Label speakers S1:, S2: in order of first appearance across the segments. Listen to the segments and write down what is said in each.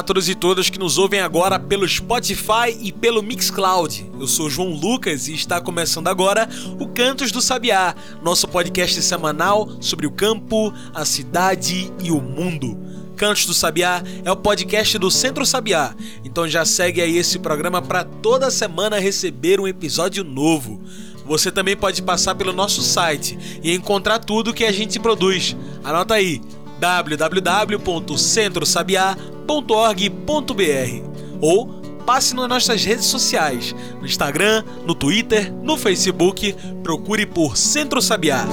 S1: A todos e todas que nos ouvem agora pelo Spotify e pelo Mixcloud. Eu sou João Lucas e está começando agora o Cantos do Sabiá, nosso podcast semanal sobre o campo, a cidade e o mundo. Cantos do Sabiá é o podcast do Centro Sabiá, então já segue aí esse programa para toda semana receber um episódio novo. Você também pode passar pelo nosso site e encontrar tudo que a gente produz. Anota aí www.centrosabiá.org.br ou passe nas nossas redes sociais, no Instagram, no Twitter, no Facebook, procure por Centro Sabiá.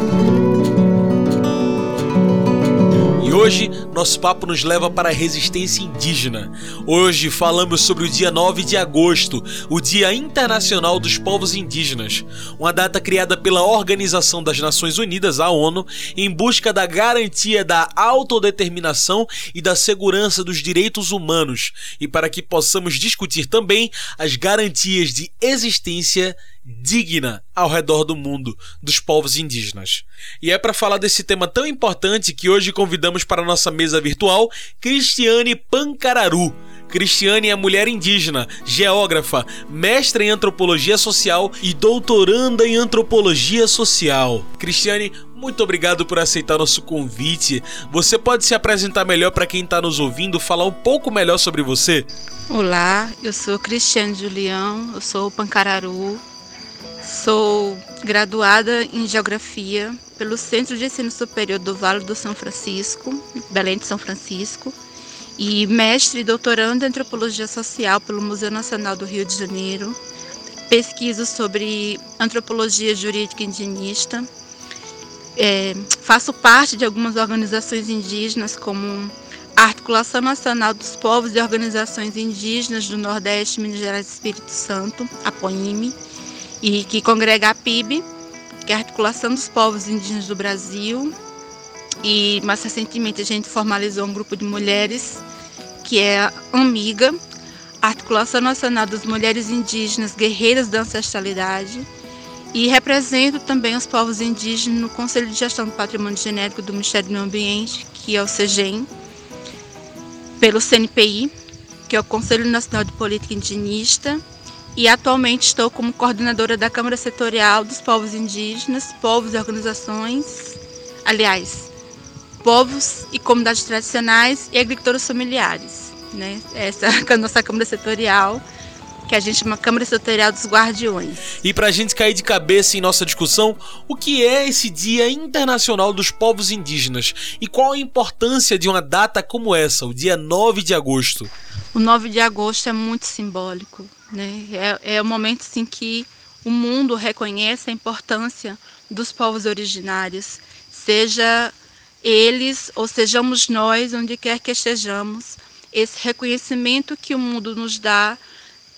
S1: E hoje nosso papo nos leva para a resistência indígena. Hoje falamos sobre o dia 9 de agosto, o Dia Internacional dos Povos Indígenas, uma data criada pela Organização das Nações Unidas, a ONU, em busca da garantia da autodeterminação e da segurança dos direitos humanos, e para que possamos discutir também as garantias de existência digna ao redor do mundo dos povos indígenas. E é para falar desse tema tão importante que hoje convidamos para nossa mesa virtual Cristiane Pancararu. Cristiane é mulher indígena, geógrafa, mestra em antropologia social e doutoranda em antropologia social. Cristiane, muito obrigado por aceitar nosso convite. Você pode se apresentar melhor para quem está nos ouvindo, falar um pouco melhor sobre você?
S2: Olá, eu sou Cristiane Julião, eu sou Pancararu, Sou graduada em Geografia pelo Centro de Ensino Superior do Vale do São Francisco, Belém de São Francisco, e mestre e doutorando em Antropologia Social pelo Museu Nacional do Rio de Janeiro. Pesquiso sobre antropologia jurídica indigenista. É, faço parte de algumas organizações indígenas, como a Articulação Nacional dos Povos e Organizações Indígenas do Nordeste, Minas Gerais e Espírito Santo, a POIME e que congrega a PIB, que é a Articulação dos Povos Indígenas do Brasil. E mais recentemente a gente formalizou um grupo de mulheres que é a Amiga, Articulação Nacional das Mulheres Indígenas Guerreiras da Ancestralidade. E represento também os povos indígenas no Conselho de Gestão do Patrimônio Genético do Ministério do Meio Ambiente, que é o CEGEM, pelo CNPI, que é o Conselho Nacional de Política Indigenista, e atualmente estou como coordenadora da Câmara Setorial dos Povos Indígenas, Povos e Organizações, aliás, povos e comunidades tradicionais e agricultores familiares. Né? Essa é a nossa Câmara Setorial, que a gente chama Câmara Setorial dos Guardiões.
S1: E para a gente cair de cabeça em nossa discussão, o que é esse Dia Internacional dos Povos Indígenas e qual a importância de uma data como essa, o dia 9 de agosto?
S2: O 9 de agosto é muito simbólico né? É, é o momento assim, que o mundo reconhece a importância dos povos originários, seja eles ou sejamos nós, onde quer que estejamos. Esse reconhecimento que o mundo nos dá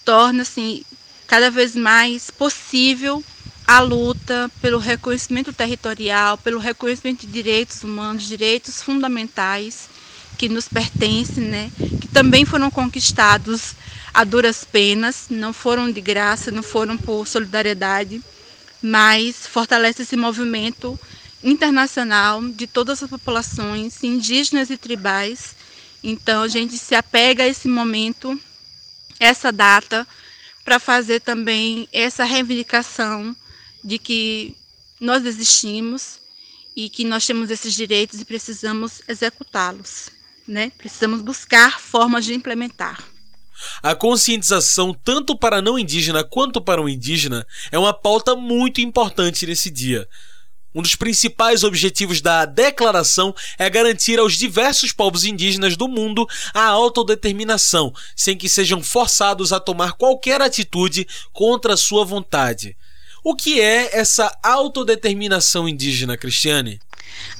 S2: torna assim, cada vez mais possível a luta pelo reconhecimento territorial, pelo reconhecimento de direitos humanos, direitos fundamentais que nos pertencem, né? que também foram conquistados a duras penas, não foram de graça, não foram por solidariedade, mas fortalece esse movimento internacional de todas as populações indígenas e tribais. Então a gente se apega a esse momento, essa data, para fazer também essa reivindicação de que nós existimos e que nós temos esses direitos e precisamos executá-los, né? Precisamos buscar formas de implementar.
S1: A conscientização, tanto para não indígena quanto para o indígena, é uma pauta muito importante nesse dia. Um dos principais objetivos da declaração é garantir aos diversos povos indígenas do mundo a autodeterminação, sem que sejam forçados a tomar qualquer atitude contra sua vontade. O que é essa autodeterminação indígena, Cristiane?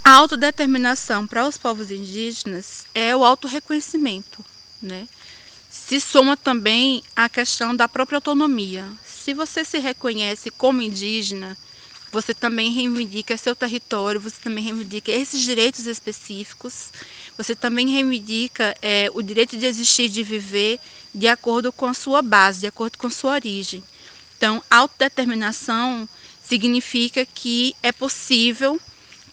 S2: A autodeterminação para os povos indígenas é o autorreconhecimento, né? se soma também a questão da própria autonomia. Se você se reconhece como indígena, você também reivindica seu território, você também reivindica esses direitos específicos, você também reivindica é, o direito de existir, de viver de acordo com a sua base, de acordo com a sua origem. Então, autodeterminação significa que é possível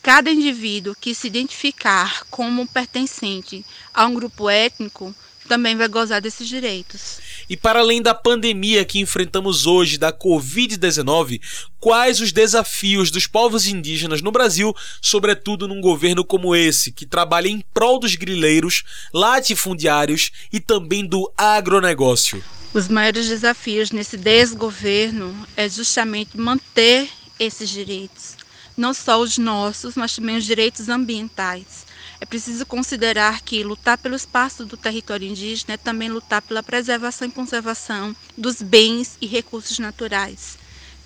S2: cada indivíduo que se identificar como pertencente a um grupo étnico também vai gozar desses direitos.
S1: E para além da pandemia que enfrentamos hoje da Covid-19, quais os desafios dos povos indígenas no Brasil, sobretudo num governo como esse, que trabalha em prol dos grileiros, latifundiários e também do agronegócio?
S2: Os maiores desafios nesse desgoverno é justamente manter esses direitos, não só os nossos, mas também os direitos ambientais é preciso considerar que lutar pelo espaço do território indígena é também lutar pela preservação e conservação dos bens e recursos naturais.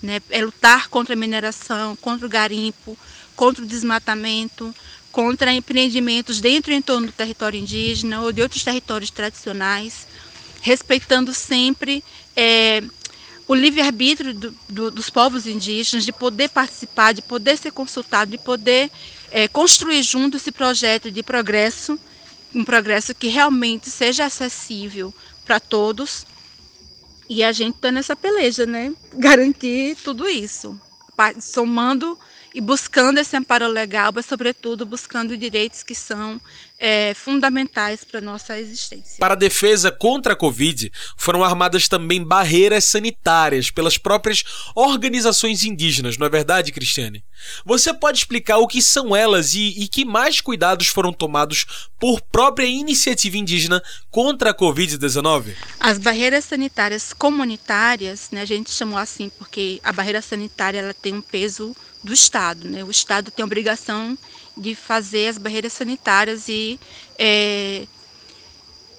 S2: Né? É lutar contra a mineração, contra o garimpo, contra o desmatamento, contra empreendimentos dentro e em torno do território indígena ou de outros territórios tradicionais, respeitando sempre é, o livre-arbítrio do, do, dos povos indígenas, de poder participar, de poder ser consultado, de poder é, construir junto esse projeto de progresso, um progresso que realmente seja acessível para todos. E a gente está nessa peleja, né? Garantir tudo isso, somando e buscando esse amparo legal, mas sobretudo buscando direitos que são é, fundamentais para a nossa existência.
S1: Para a defesa contra a Covid, foram armadas também barreiras sanitárias pelas próprias organizações indígenas, não é verdade, Cristiane? Você pode explicar o que são elas e, e que mais cuidados foram tomados por própria iniciativa indígena contra a Covid-19?
S2: As barreiras sanitárias comunitárias, né, a gente chamou assim porque a barreira sanitária ela tem um peso do Estado. Né? O Estado tem a obrigação de fazer as barreiras sanitárias e é,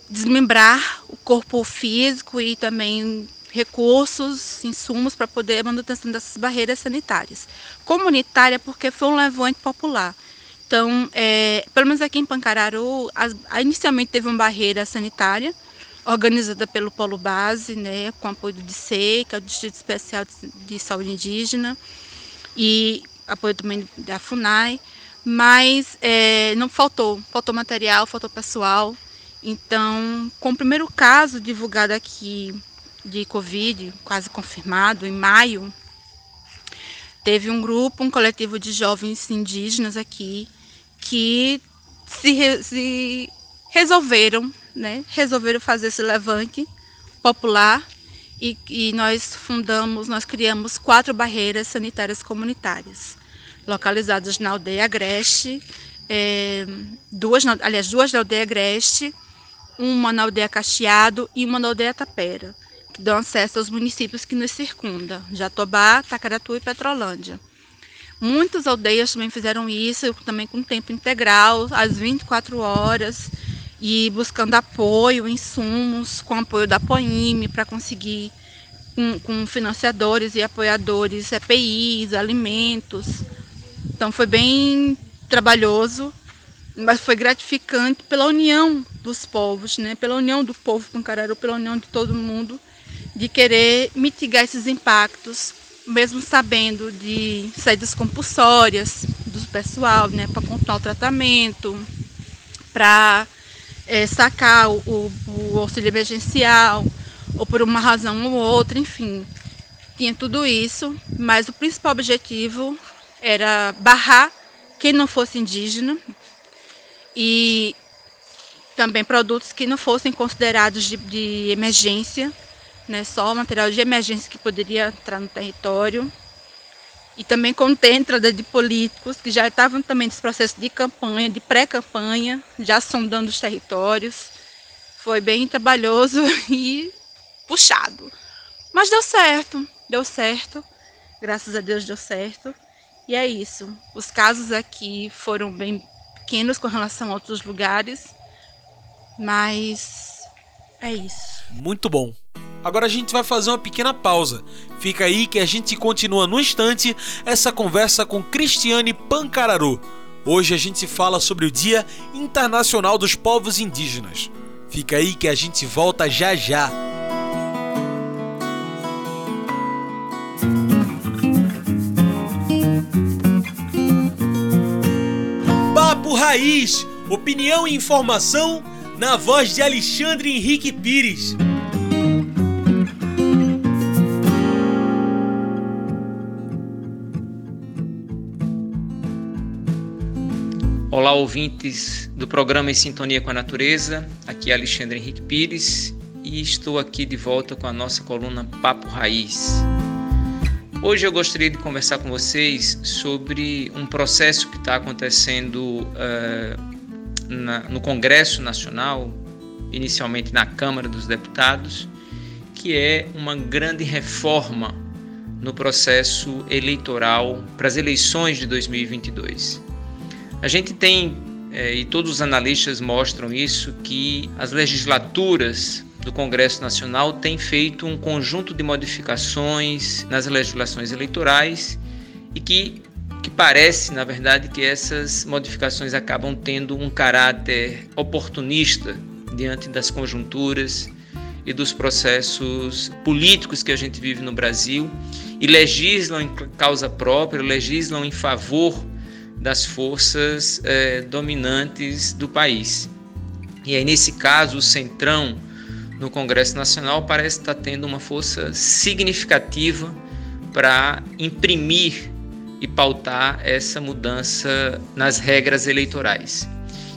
S2: desmembrar o corpo físico e também recursos, insumos para poder a manutenção dessas barreiras sanitárias. Comunitária porque foi um levante popular. Então, é, pelo menos aqui em Pancararu, a, inicialmente teve uma barreira sanitária organizada pelo Polo Base, né, com apoio do DICE, que é o Distrito Especial de Saúde Indígena, e apoio também da FUNAI, mas é, não faltou, faltou material, faltou pessoal. Então, com o primeiro caso divulgado aqui de Covid, quase confirmado, em maio, teve um grupo, um coletivo de jovens indígenas aqui que se, se resolveram, né, resolveram fazer esse levante popular e, e nós fundamos, nós criamos quatro barreiras sanitárias comunitárias, localizadas na aldeia Agreste, é, duas, aliás, duas na aldeia Agreste, uma na aldeia Cacheado e uma na aldeia Tapera, que dão acesso aos municípios que nos circundam, Jatobá, Tacaratu e Petrolândia. Muitas aldeias também fizeram isso, também com tempo integral, às 24 horas, e buscando apoio, insumos, com apoio da POIME para conseguir com, com, financiadores e apoiadores, EPIs, alimentos. Então foi bem trabalhoso, mas foi gratificante pela união dos povos, né? pela união do povo Pancararu, pela união de todo mundo, de querer mitigar esses impactos, mesmo sabendo de saídas compulsórias do pessoal, né? para contar o tratamento, para é, sacar o, o, auxílio emergencial, ou por uma razão ou outra, enfim. Tinha tudo isso, mas o principal objetivo era barrar quem não fosse indígena e também produtos que não fossem considerados de, de emergência, né, só material de emergência que poderia entrar no território e também conter a entrada de políticos que já estavam também nesse processo de campanha, de pré-campanha, já sondando os territórios. Foi bem trabalhoso e puxado. Mas deu certo, deu certo. Graças a Deus deu certo. E é isso. Os casos aqui foram bem pequenos com relação a outros lugares, mas é isso.
S1: Muito bom. Agora a gente vai fazer uma pequena pausa. Fica aí que a gente continua no instante essa conversa com Cristiane Pancararu. Hoje a gente fala sobre o Dia Internacional dos Povos Indígenas. Fica aí que a gente volta já já. Raiz, opinião e informação na voz de Alexandre Henrique Pires.
S3: Olá, ouvintes do programa Em Sintonia com a Natureza. Aqui é Alexandre Henrique Pires e estou aqui de volta com a nossa coluna Papo Raiz. Hoje eu gostaria de conversar com vocês sobre um processo que está acontecendo uh, na, no Congresso Nacional, inicialmente na Câmara dos Deputados, que é uma grande reforma no processo eleitoral para as eleições de 2022. A gente tem, é, e todos os analistas mostram isso, que as legislaturas do Congresso Nacional têm feito um conjunto de modificações nas legislações eleitorais e que, que parece, na verdade, que essas modificações acabam tendo um caráter oportunista diante das conjunturas e dos processos políticos que a gente vive no Brasil e legislam em causa própria, legislam em favor das forças é, dominantes do país. E aí, nesse caso, o Centrão no Congresso Nacional parece estar tendo uma força significativa para imprimir e pautar essa mudança nas regras eleitorais.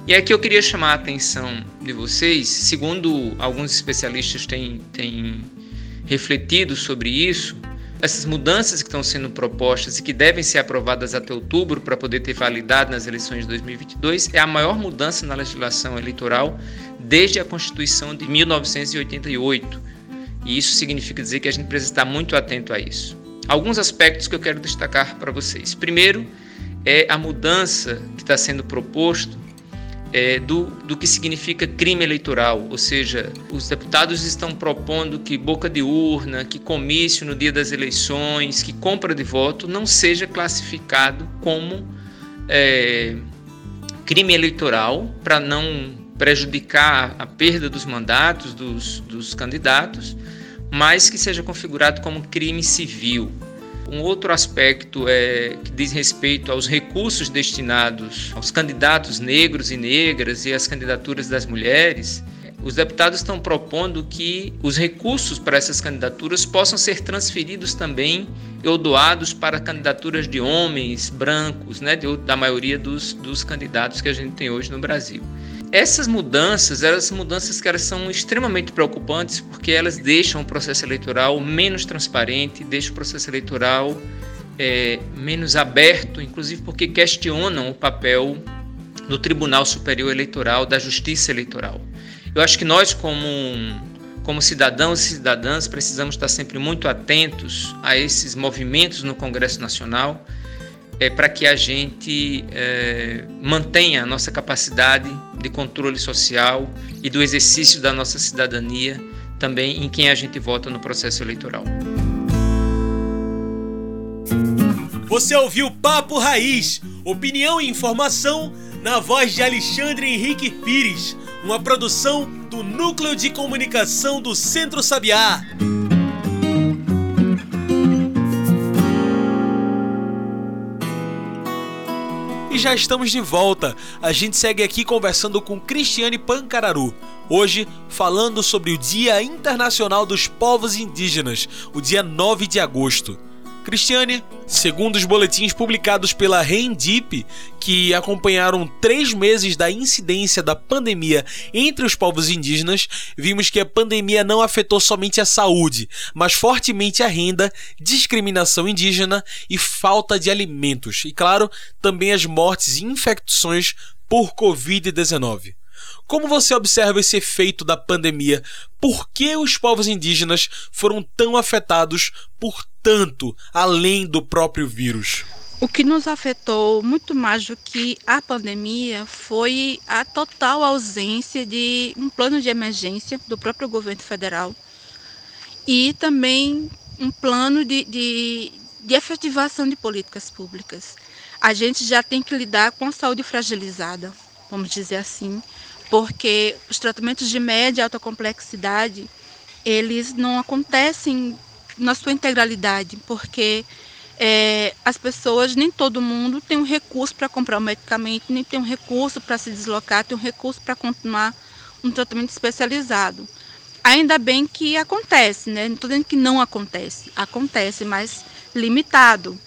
S3: E aqui eu queria chamar a atenção de vocês, segundo alguns especialistas têm, têm refletido sobre isso, essas mudanças que estão sendo propostas e que devem ser aprovadas até outubro para poder ter validade nas eleições de 2022 é a maior mudança na legislação eleitoral desde a Constituição de 1988. E isso significa dizer que a gente precisa estar muito atento a isso. Alguns aspectos que eu quero destacar para vocês. Primeiro, é a mudança que está sendo proposto é, do, do que significa crime eleitoral, ou seja, os deputados estão propondo que boca de urna, que comício no dia das eleições, que compra de voto não seja classificado como é, crime eleitoral para não prejudicar a perda dos mandatos dos, dos candidatos, mas que seja configurado como crime civil. Um outro aspecto é que diz respeito aos recursos destinados aos candidatos negros e negras e às candidaturas das mulheres. Os deputados estão propondo que os recursos para essas candidaturas possam ser transferidos também ou doados para candidaturas de homens brancos, né, da maioria dos, dos candidatos que a gente tem hoje no Brasil. Essas mudanças, elas mudanças que elas são extremamente preocupantes porque elas deixam o processo eleitoral menos transparente, deixam o processo eleitoral é, menos aberto, inclusive porque questionam o papel do Tribunal Superior Eleitoral, da Justiça Eleitoral. Eu acho que nós, como, como cidadãos e cidadãs, precisamos estar sempre muito atentos a esses movimentos no Congresso Nacional é, para que a gente é, mantenha a nossa capacidade de controle social e do exercício da nossa cidadania também em quem a gente vota no processo eleitoral.
S1: Você ouviu Papo Raiz, opinião e informação na voz de Alexandre Henrique Pires, uma produção do Núcleo de Comunicação do Centro Sabiá. Já estamos de volta. A gente segue aqui conversando com Cristiane Pancararu. Hoje falando sobre o Dia Internacional dos Povos Indígenas, o dia 9 de agosto. Cristiane, segundo os boletins publicados pela Rendip, que acompanharam três meses da incidência da pandemia entre os povos indígenas, vimos que a pandemia não afetou somente a saúde, mas fortemente a renda, discriminação indígena e falta de alimentos, e claro, também as mortes e infecções por Covid-19. Como você observa esse efeito da pandemia? Por que os povos indígenas foram tão afetados por tanto além do próprio vírus?
S2: O que nos afetou muito mais do que a pandemia foi a total ausência de um plano de emergência do próprio governo federal e também um plano de, de, de efetivação de políticas públicas. A gente já tem que lidar com a saúde fragilizada, vamos dizer assim, porque os tratamentos de média e alta complexidade, eles não acontecem na sua integralidade, porque é, as pessoas, nem todo mundo tem um recurso para comprar o um medicamento, nem tem um recurso para se deslocar, tem um recurso para continuar um tratamento especializado. Ainda bem que acontece, né? Não estou dizendo que não acontece, acontece, mas limitado.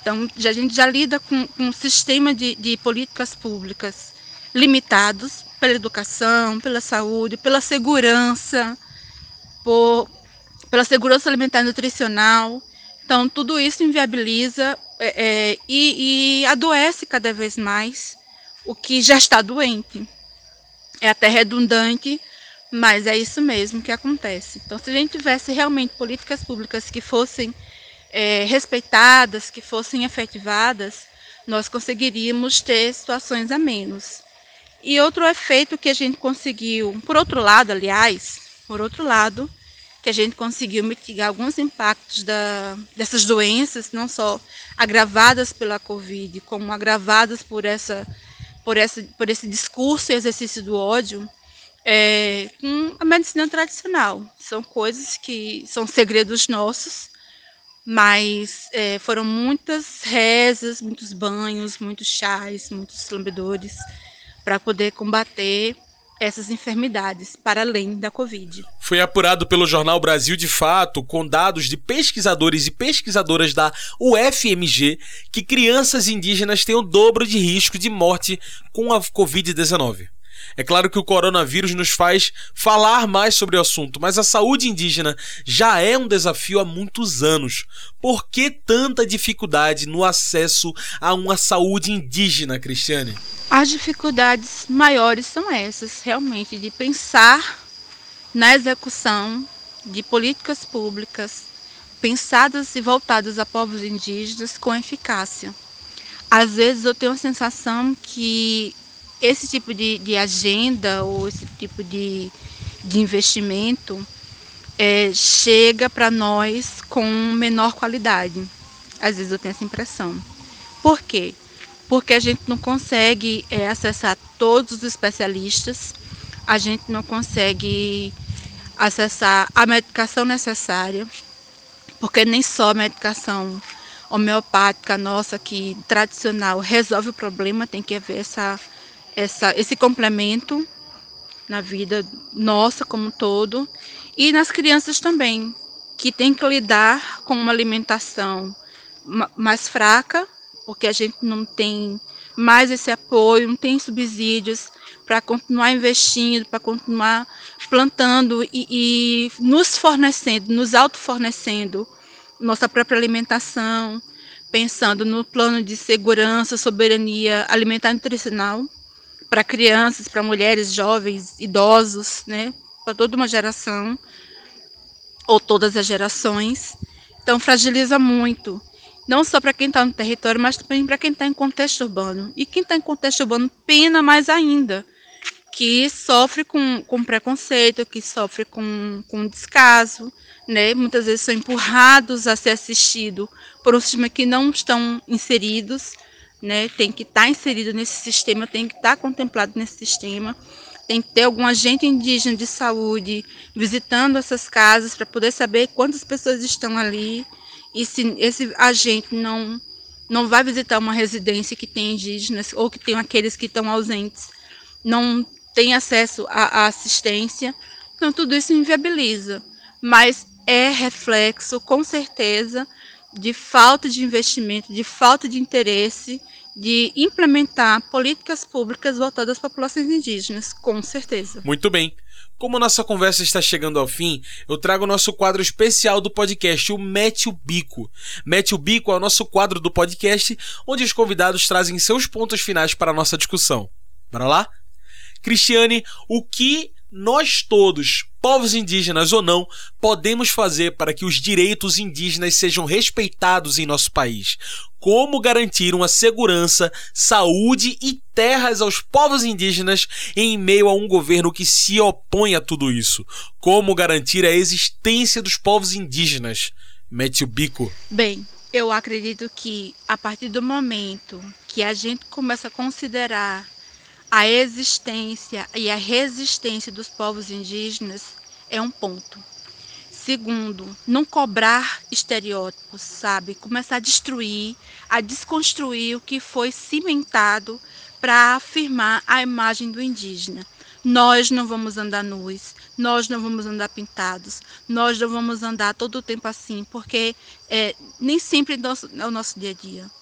S2: Então, já, a gente já lida com, com um sistema de, de políticas públicas limitados pela educação, pela saúde, pela segurança, por, pela segurança alimentar e nutricional. Então, tudo isso inviabiliza é, é, e, e adoece cada vez mais o que já está doente. É até redundante, mas é isso mesmo que acontece. Então, se a gente tivesse realmente políticas públicas que fossem é, respeitadas, que fossem efetivadas, nós conseguiríamos ter situações a menos. E outro efeito que a gente conseguiu, por outro lado, aliás, por outro lado, que a gente conseguiu mitigar alguns impactos da, dessas doenças, não só agravadas pela Covid, como agravadas por, essa, por, essa, por esse discurso e exercício do ódio, é, com a medicina tradicional. São coisas que são segredos nossos, mas é, foram muitas rezas, muitos banhos, muitos chás, muitos lambedores para poder combater essas enfermidades para além da Covid.
S1: Foi apurado pelo jornal Brasil de Fato, com dados de pesquisadores e pesquisadoras da UFMG, que crianças indígenas têm o dobro de risco de morte com a Covid-19. É claro que o coronavírus nos faz falar mais sobre o assunto, mas a saúde indígena já é um desafio há muitos anos. Por que tanta dificuldade no acesso a uma saúde indígena, Cristiane?
S2: As dificuldades maiores são essas, realmente, de pensar na execução de políticas públicas pensadas e voltadas a povos indígenas com eficácia. Às vezes eu tenho a sensação que esse tipo de, de agenda ou esse tipo de, de investimento é, chega para nós com menor qualidade. Às vezes eu tenho essa impressão. Por quê? Porque a gente não consegue é, acessar todos os especialistas, a gente não consegue acessar a medicação necessária, porque nem só a medicação homeopática nossa, que tradicional, resolve o problema, tem que haver essa essa, esse complemento na vida nossa como um todo e nas crianças também, que tem que lidar com uma alimentação mais fraca, porque a gente não tem mais esse apoio, não tem subsídios para continuar investindo, para continuar plantando e, e, nos fornecendo, nos autofornecendo nossa própria alimentação, pensando no plano de segurança, soberania alimentar e nutricional para crianças, para mulheres, jovens, idosos, né? Para toda uma geração ou todas as gerações. Então fragiliza muito, não só para quem está no território, mas também para quem está em contexto urbano. E quem está em contexto urbano pena mais ainda, que sofre com, com preconceito, que sofre com, com descaso, né? Muitas vezes são empurrados a ser assistido por um sistema que não estão inseridos né, tem que estar tá inserido nesse sistema, tem que estar tá contemplado nesse sistema, tem que ter algum agente indígena de saúde visitando essas casas para poder saber quantas pessoas estão ali e se esse agente não não vai visitar uma residência que tem indígenas ou que tem aqueles que estão ausentes, não tem acesso à, à assistência, então tudo isso inviabiliza, mas é reflexo, com certeza, de falta de investimento, de falta de interesse de implementar políticas públicas voltadas às populações indígenas, com certeza.
S1: Muito bem. Como nossa conversa está chegando ao fim, eu trago o nosso quadro especial do podcast, o Mete o Bico. Mete o Bico é o nosso quadro do podcast, onde os convidados trazem seus pontos finais para a nossa discussão. Bora lá? Cristiane, o que nós todos, povos indígenas ou não, podemos fazer para que os direitos indígenas sejam respeitados em nosso país? Como garantir uma segurança, saúde e terras aos povos indígenas em meio a um governo que se opõe a tudo isso? Como garantir a existência dos povos indígenas? Mete o bico.
S2: Bem, eu acredito que a partir do momento que a gente começa a considerar a existência e a resistência dos povos indígenas é um ponto. Segundo, não cobrar estereótipos, sabe? Começar a destruir, a desconstruir o que foi cimentado para afirmar a imagem do indígena. Nós não vamos andar nus, nós não vamos andar pintados, nós não vamos andar todo o tempo assim, porque é, nem sempre é o nosso dia a dia.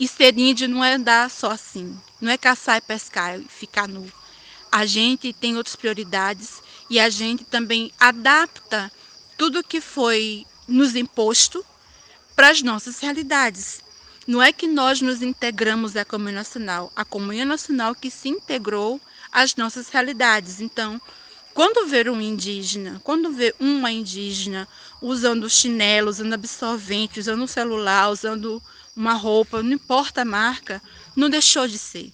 S2: E ser índio não é andar só assim, não é caçar e pescar e ficar nu. A gente tem outras prioridades e a gente também adapta tudo que foi nos imposto para as nossas realidades. Não é que nós nos integramos à comunhão nacional, a comunhão nacional que se integrou às nossas realidades. Então, quando ver um indígena, quando ver uma indígena usando chinelo, usando absorvente, usando celular, usando uma roupa, não importa a marca, não deixou de ser.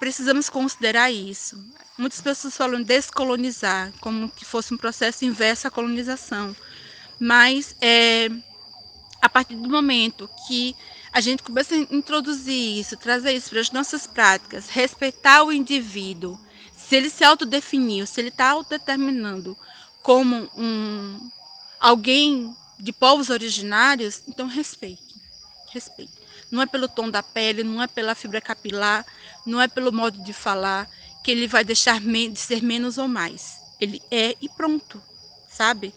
S2: Precisamos considerar isso. Muitas pessoas falam descolonizar, como que fosse um processo inverso à colonização. Mas é, a partir do momento que a gente começa a introduzir isso, trazer isso para as nossas práticas, respeitar o indivíduo, se ele se autodefiniu, se ele está autodeterminando como um, alguém de povos originários, então respeite respeito. Não é pelo tom da pele, não é pela fibra capilar, não é pelo modo de falar que ele vai deixar de ser menos ou mais. Ele é e pronto, sabe?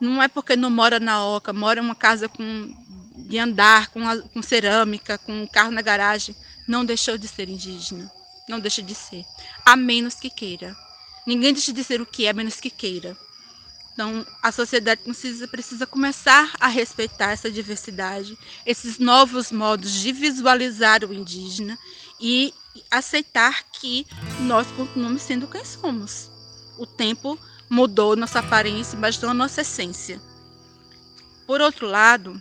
S2: Não é porque não mora na oca, mora em uma casa com, de andar, com, a, com cerâmica, com um carro na garagem, não deixou de ser indígena. Não deixa de ser. A menos que queira. Ninguém deixa de ser o que é, a menos que queira. Então, a sociedade precisa, precisa começar a respeitar essa diversidade, esses novos modos de visualizar o indígena e aceitar que nós continuamos sendo quem somos. O tempo mudou nossa aparência, mas não a nossa essência. Por outro lado,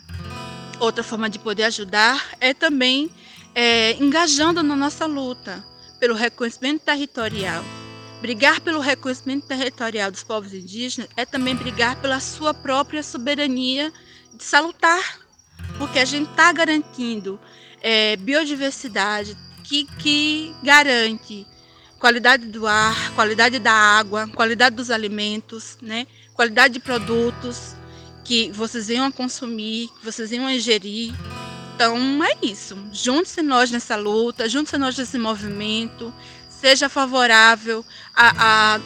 S2: outra forma de poder ajudar é também é, engajando na nossa luta pelo reconhecimento territorial Brigar pelo reconhecimento territorial dos povos indígenas é também brigar pela sua própria soberania salutar, porque a gente está garantindo é, biodiversidade que, que garante qualidade do ar, qualidade da água, qualidade dos alimentos, né? qualidade de produtos que vocês venham a consumir, que vocês venham a ingerir. Então é isso. Junte-se nós nessa luta, junte-se nós nesse movimento seja favorável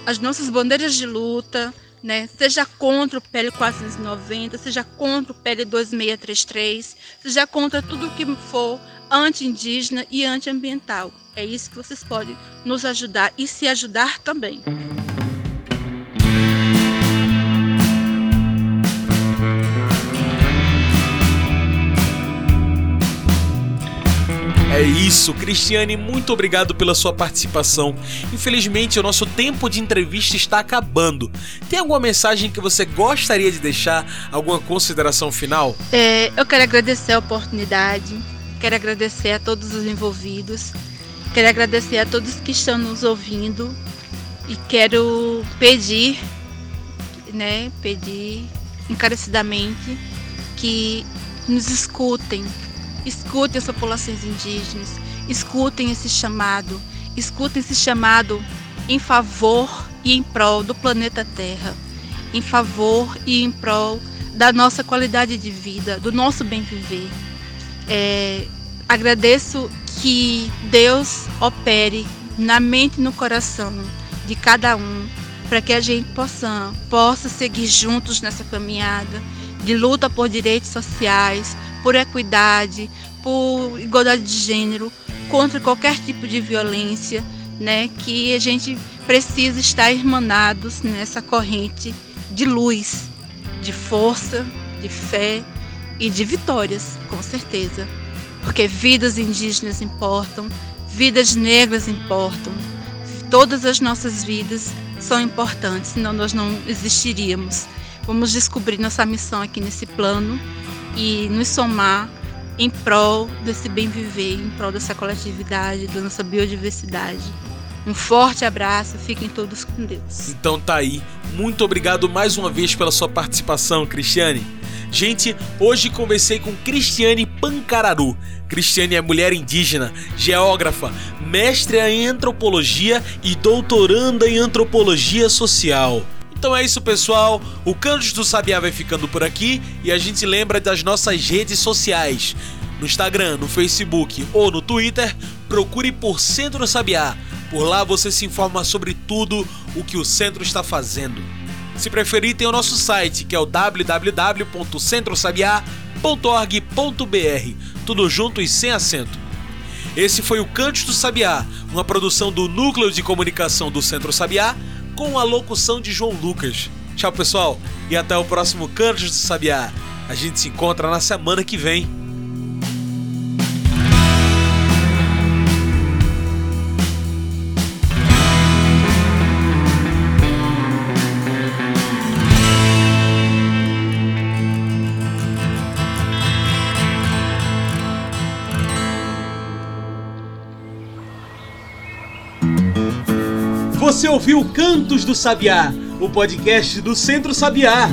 S2: às nossas bandeiras de luta, né? seja contra o PL 490, seja contra o PL 2633, seja contra tudo que for anti-indígena e anti-ambiental. É isso que vocês podem nos ajudar e se ajudar também.
S1: É isso, Cristiane, muito obrigado pela sua participação. Infelizmente, o nosso tempo de entrevista está acabando. Tem alguma mensagem que você gostaria de deixar? Alguma consideração final?
S2: É, eu quero agradecer a oportunidade, quero agradecer a todos os envolvidos, quero agradecer a todos que estão nos ouvindo e quero pedir, né, pedir encarecidamente que nos escutem, Escutem as populações indígenas, escutem esse chamado, escutem esse chamado em favor e em prol do planeta Terra, em favor e em prol da nossa qualidade de vida, do nosso bem viver. É, agradeço que Deus opere na mente e no coração de cada um, para que a gente possa, possa seguir juntos nessa caminhada de luta por direitos sociais, por equidade, por igualdade de gênero, contra qualquer tipo de violência, né? Que a gente precisa estar irmanados nessa corrente de luz, de força, de fé e de vitórias, com certeza. Porque vidas indígenas importam, vidas negras importam, todas as nossas vidas são importantes, senão nós não existiríamos. Vamos descobrir nossa missão aqui nesse plano e nos somar em prol desse bem viver, em prol dessa coletividade, da nossa biodiversidade. Um forte abraço, fiquem todos com Deus.
S1: Então tá aí. Muito obrigado mais uma vez pela sua participação, Cristiane. Gente, hoje conversei com Cristiane Pancararu. Cristiane é mulher indígena, geógrafa, mestre em antropologia e doutoranda em antropologia social. Então é isso, pessoal. O Cantos do Sabiá vai ficando por aqui e a gente lembra das nossas redes sociais. No Instagram, no Facebook ou no Twitter, procure por Centro Sabiá. Por lá você se informa sobre tudo o que o centro está fazendo. Se preferir, tem o nosso site, que é o www.centrosabiá.org.br, tudo junto e sem acento. Esse foi o Cantos do Sabiá, uma produção do Núcleo de Comunicação do Centro Sabiá, com a locução de João Lucas. Tchau, pessoal, e até o próximo Cantos do Sabiá. A gente se encontra na semana que vem. Ouviu Cantos do Sabiá, o podcast do Centro Sabiá.